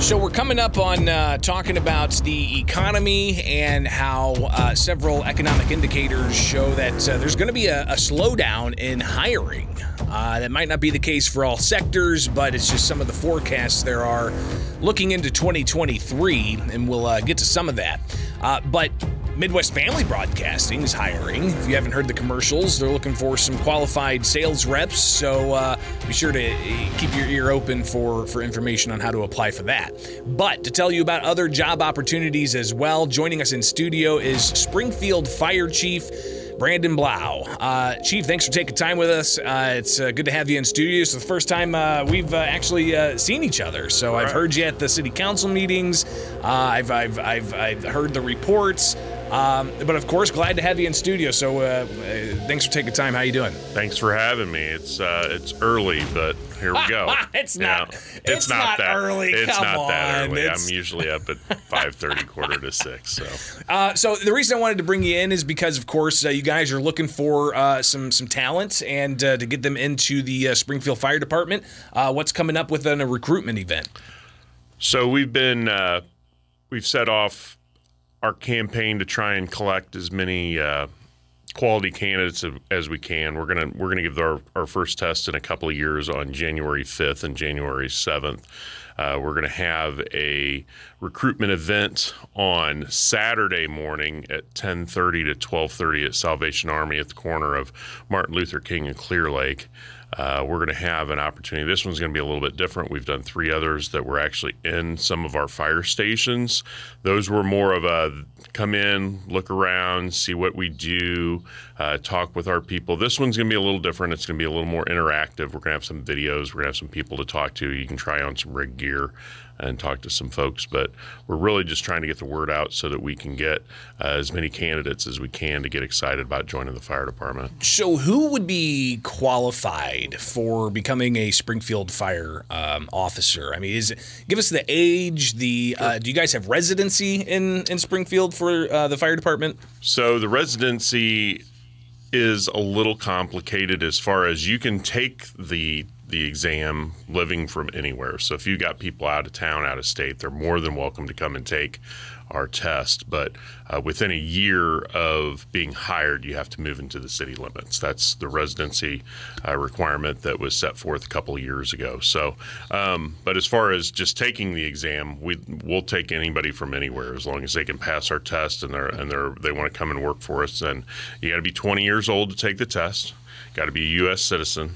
So we're coming up on uh, talking about the economy and how uh, several economic indicators show that uh, there's going to be a, a, slowdown in hiring. Uh, that might not be the case for all sectors, but it's just some of the forecasts there are looking into 2023, and we'll uh, get to some of that. Uh, but Midwest Family Broadcasting is hiring. If you haven't heard the commercials, they're looking for some qualified sales reps. So uh, be sure to uh, keep your ear open for, for information on how to apply for that. But to tell you about other job opportunities as well, joining us in studio is Springfield Fire Chief. Brandon Blau. Uh, Chief, thanks for taking time with us. Uh, it's uh, good to have you in studio. It's the first time uh, we've uh, actually uh, seen each other. So I've heard you at the city council meetings. I've, I've, I've, I've heard the reports. Um, but of course, glad to have you in studio. So uh, thanks for taking time. How you doing? Thanks for having me. It's uh, it's early, but here we go. it's not. it's, it's, not, not that early. It's Come not on. that early. It's... I'm usually up at five thirty, quarter to six. So. Uh, so the reason I wanted to bring you in is because, of course, uh, you guys are looking for uh, some some talent and uh, to get them into the Springfield Fire Department. what's coming up with a recruitment event? So we've been we've set off our campaign to try and collect as many uh, quality candidates as we can. We're gonna we're gonna give our, our first test in a couple of years on January 5th and January 7th. Uh, we're going to have a recruitment event on Saturday morning at 10:30 to 12:30 at Salvation Army at the corner of Martin Luther King and Clear Lake. Uh, we're going to have an opportunity. This one's going to be a little bit different. We've done three others that were actually in some of our fire stations. Those were more of a come in, look around, see what we do, uh, talk with our people. This one's going to be a little different. It's going to be a little more interactive. We're going to have some videos. We're going to have some people to talk to. You can try on some rig gear and talk to some folks. But we're really just trying to get the word out so that we can get uh, as many candidates as we can to get excited about joining the fire department. So, who would be qualified for becoming a Springfield fire um, officer? I mean, is give us the age. The uh, do you guys have residency in in Springfield for uh, the fire department? So the residency is a little complicated as far as you can take the the exam living from anywhere. So if you've got people out of town, out of state, they're more than welcome to come and take our test. But uh, within a year of being hired, you have to move into the city limits. That's the residency uh, requirement that was set forth a couple years ago. So, um, but as far as just taking the exam, we will take anybody from anywhere as long as they can pass our test and they're and they're they want to come and work for us. And you got to be 20 years old to take the test. Got to be a U.S. citizen.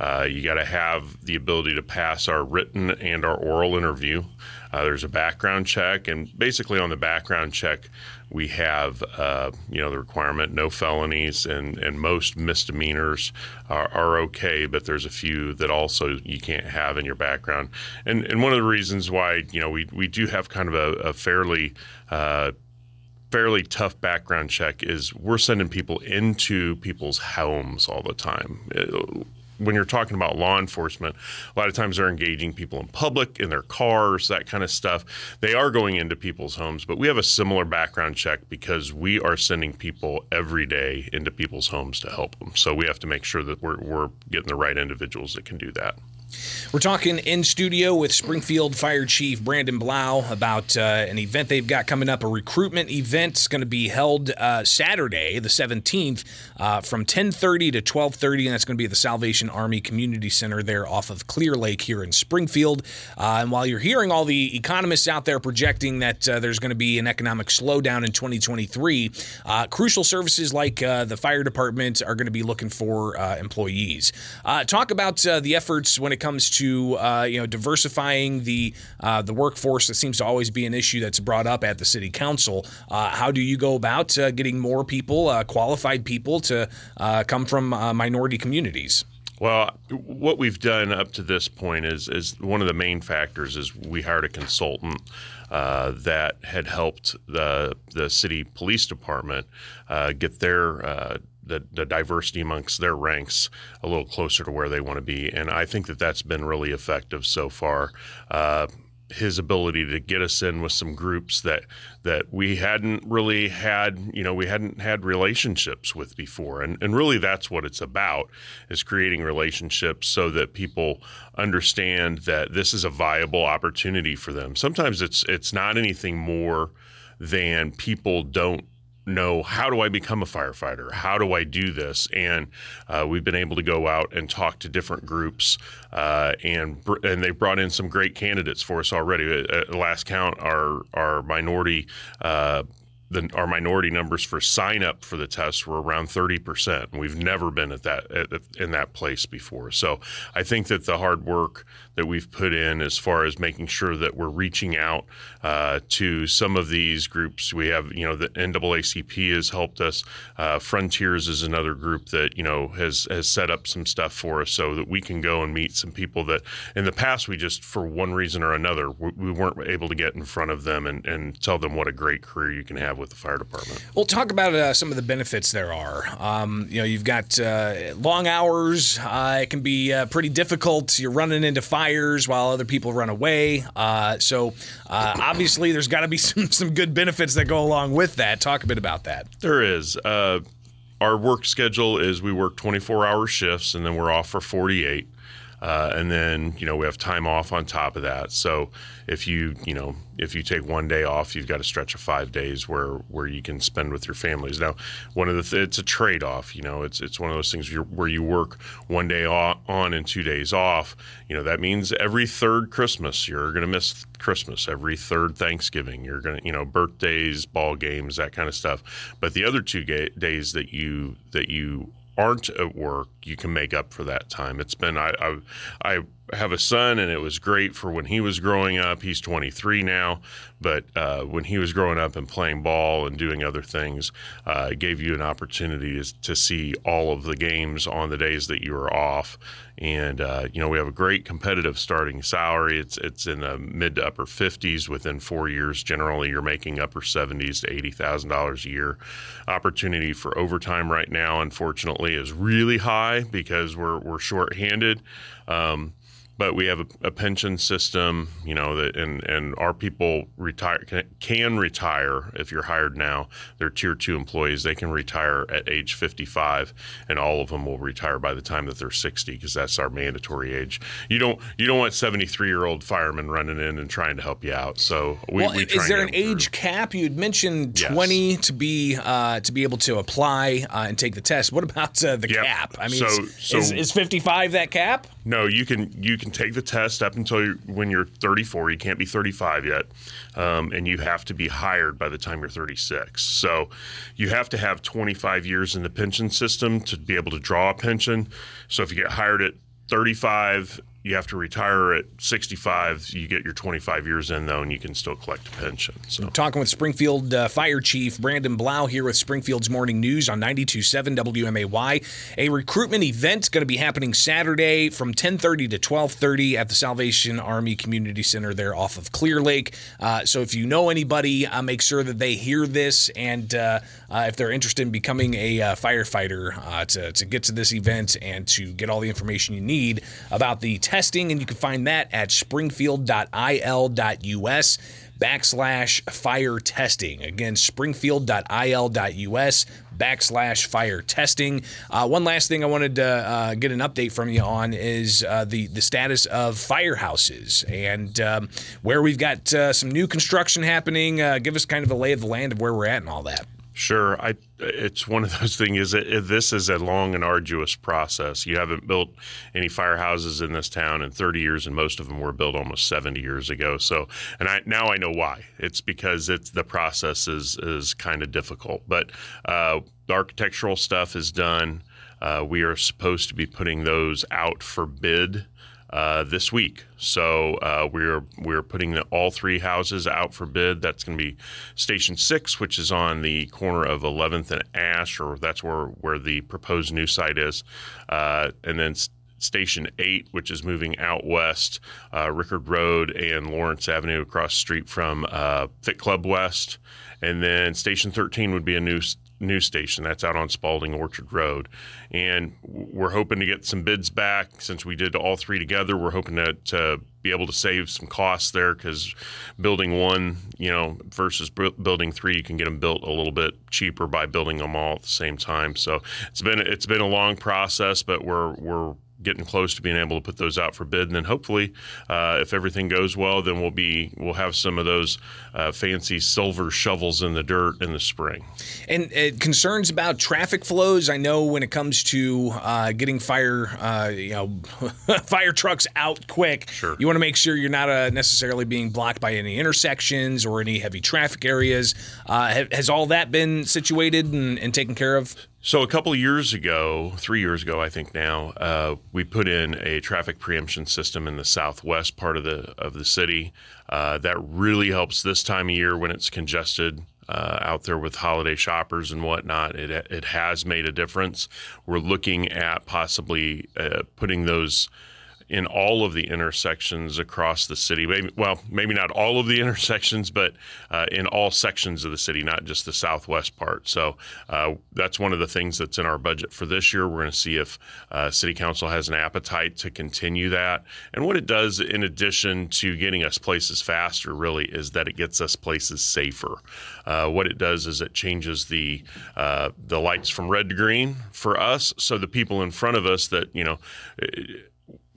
Uh, you got to have the ability to pass our written and our oral interview. Uh, there's a background check, and basically on the background check, we have uh, you know the requirement no felonies and and most misdemeanors are, are, okay, but there's a few that also you can't have in your background. And and one of the reasons why you know we we do have kind of a, a fairly uh, fairly tough background check is we're sending people into people's homes all the time when you're talking about law enforcement, a lot of times they're engaging people in public, in their cars, that kind of stuff. They are going into people's homes, but we have a similar background check because we are sending people every day into people's homes to help them. So we have to make sure that we're, we're getting the right individuals that can do that. We're talking in studio with Springfield Fire Chief Brandon Blau about uh, an event they've got coming up, a recruitment event. It's going to be held uh, Saturday, the 17th, uh, from 10:30 to 12:30, and that's going to be at the Salvation Army Community Center there off of Clear Lake here in Springfield. Uh, and while you're hearing all the economists out there projecting that uh, there's going to be an economic slowdown in 2023, uh, crucial services like the fire department are going to be looking for employees. talk about the efforts when it comes to uh, you know diversifying the uh, the workforce, that seems to always be an issue that's brought up at the city council. Uh, how do you go about uh, getting more people, uh, qualified people, to come from minority communities? Well, what we've done up to this point is is one of the main factors is we hired a consultant uh, that had helped the the city police department uh, get their uh, the, the diversity amongst their ranks a little closer to where they want to be. And I think that that's been really effective so far. Uh, his ability to get us in with some groups that that we hadn't really had you know we hadn't had relationships with before and and really that's what it's about is creating relationships so that people understand that this is a viable opportunity for them sometimes it's it's not anything more than people don't know how do I become a firefighter? How do I do this? And uh, we've been able to go out and talk to different groups, uh, and and they brought in some great candidates for us already. At last count, our our minority uh, the, our minority numbers for sign up for the test were around 30%. We've never been at that at, in that place before. So I think that the hard work that we've put in as far as making sure that we're reaching out uh, to some of these groups, we have, you know, the NAACP has helped us. Uh, Frontiers is another group that, you know, has, has set up some stuff for us so that we can go and meet some people that in the past we just, for one reason or another, we, we weren't able to get in front of them and, and tell them what a great career you can have with the fire department. Well, talk about uh, some of the benefits there are. Um, you know, you've got uh, long hours. Uh, it can be uh, pretty difficult. You're running into fires while other people run away. Uh, so uh, obviously, there's got to be some some good benefits that go along with that. Talk a bit about that. There is. our work schedule is we work 24 hour shifts and then we're off for 48. Uh, and then you know we have time off on top of that. So if you you know if you take one day off, you've got a stretch of five days where where you can spend with your families. Now, one of the th- it's a trade off. You know, it's it's one of those things where you work one day on and two days off. You know that means every third Christmas you're going to miss Christmas. Every third Thanksgiving you're going to you know birthdays, ball games, that kind of stuff. But the other two ga- days that you that you aren't at work, you can make up for that time. It's been I I, I have a son, and it was great for when he was growing up. He's 23 now, but uh, when he was growing up and playing ball and doing other things, uh, it gave you an opportunity to, to, see all of the games on the days that you were off. And uh, you know, we have a great competitive starting salary. It's it's in the mid to upper 50s. Within four years, generally, you're making upper 70s to 80 thousand dollars a year. Opportunity for overtime right now, unfortunately, is really high because we're we're shorthanded. Um, but we have a, a, pension system, you know, that and and our people retire can, can, retire if you're hired now. They're tier two employees. They can retire at age 55, and all of them will retire by the time that they're 60 because that's our mandatory age. You don't you don't want 73 year old firemen running in and trying to help you out. So we, well, we is there an age through. cap? You had mentioned 20 yes. to be uh, to be able to apply uh, and take the test. What about uh, the yep. cap? I mean, so, so, is, is 55 that cap? No, you can you can take the test up until you're, when you're 34. You can't be 35 yet, um, and you have to be hired by the time you're 36. So you have to have 25 years in the pension system to be able to draw a pension. So if you get hired at 35 you have to retire at 65. You get your 25 years in, though, and you can still collect a pension. So. Talking with Springfield uh, Fire Chief Brandon Blau here with Springfield's Morning News on 92.7 WMAY. A recruitment event going to be happening Saturday from 10:30 to 12:30 at the Salvation Army Community Center there off of Clear Lake. Uh, so if you know anybody, uh, make sure that they hear this, and uh, uh, if they're interested in becoming a uh, firefighter, to, to get to this event and to get all the information you need about the testing, and you can find that at springfield.il.us backslash fire testing. Again, springfield.il.us backslash fire testing. Uh, one last thing I wanted to uh, get an update from you on is uh, the, the status of firehouses and um, where we've got uh, some new construction happening. Uh, give us kind of a lay of the land of where we're at and all that. Sure, I. It's one of those things. Is it, this is a long and arduous process. You haven't built any firehouses in this town in 30 years, and most of them were built almost 70 years ago. So, and I now I know why. It's because it's the process is is kind of difficult. But uh, the architectural stuff is done. Uh, we are supposed to be putting those out for bid uh, this week. So uh, we're we're putting all three houses out for bid. That's going to be Station Six, which is on the corner of 11th and Ash, or that's where where the proposed new site is, uh, and then. Station 8, which is moving out west, uh, Rickard Road and Lawrence Avenue across the street from uh, Fit Club West. And then Station 13 would be a new news station that's out on Spaulding Orchard Road, and we're hoping to get some bids back since we did all three together. We're hoping to, to be able to save some costs there because building one, you know, versus building three, you can get them built a little bit cheaper by building them all at the same time. So it's been it's been a long process, but we're we're getting close to being able to put those out for bid, and then hopefully, uh, if everything goes well, then we'll be we'll have some of those uh, fancy silver shovels in the dirt in the spring. And uh, concerns about traffic flows. I know when it comes to uh, getting fire, uh, you know, fire trucks out quick. Sure. You want to make sure you're not uh, necessarily being blocked by any intersections or any heavy traffic areas. has all that been situated and, and taken care of? So a couple years ago, three years ago, I think now, uh, we put in a traffic preemption system in the southwest part of the of the city. Uh, that really helps this time of year when it's congested. Uh, out there with holiday shoppers and whatnot, it it has made a difference. We're looking at possibly uh, putting those in all of the intersections across the city. Maybe, well, maybe not all of the intersections, but uh, in all sections of the city, not just the southwest part. So uh, that's one of the things that's in our budget for this year. We're going to see if uh, City Council has an appetite to continue that. And what it does, in addition to getting us places faster, really, is that it gets us places safer. Uh, what it does is it changes the uh, the lights from red to green for us, so the people in front of us that you know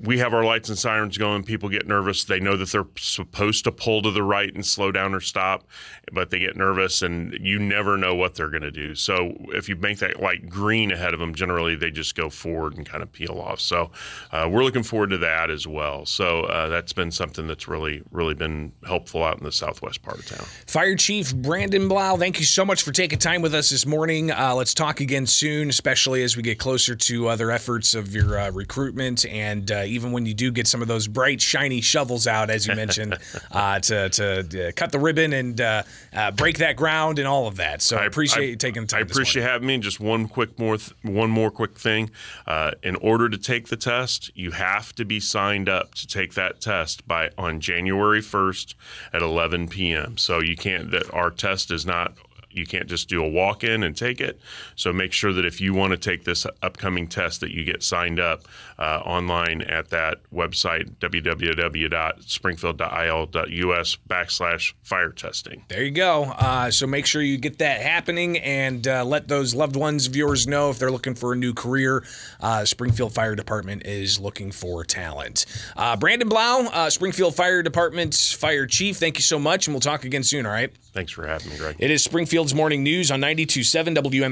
we have our lights and sirens going. People get nervous. They know that they're supposed to pull to the right and slow down or stop, but they get nervous, and you never know what they're going to do. So if you make that light green ahead of them, generally they just go forward and kind of peel off. So uh, we're looking forward to that as well. So uh, that's been something that's really, really been helpful out in the southwest part of town. Fire Chief Brandon Blau, thank you so much for taking time with us this morning. Uh, let's talk again soon, especially as we get closer to other efforts of your uh, recruitment and uh, even when you do get some of those bright, shiny shovels out, as you mentioned, uh, to, to uh, cut the ribbon and uh, uh, break that ground and all of that. So I appreciate I, you taking the time. I appreciate having me. And Just one quick more, th- one more quick thing. Uh, in order to take the test, you have to be signed up to take that test by on January 1st at 11 p.m. So you can't. That our test is not you can't just do a walk in and take it. So make sure that if you want to take this upcoming test, that you get signed up uh, online at that website www.springfield.il.us backslash fire testing. There you go. Uh, so make sure you get that happening and uh, let those loved ones of yours know if they're looking for a new career. Uh, Springfield Fire Department is looking for talent. Uh, Brandon Blau, uh, Springfield Fire Department's Fire Chief. Thank you so much, and we'll talk again soon. All right. Thanks for having me, Greg. It is Springfield's Morning News on 92.7 WM.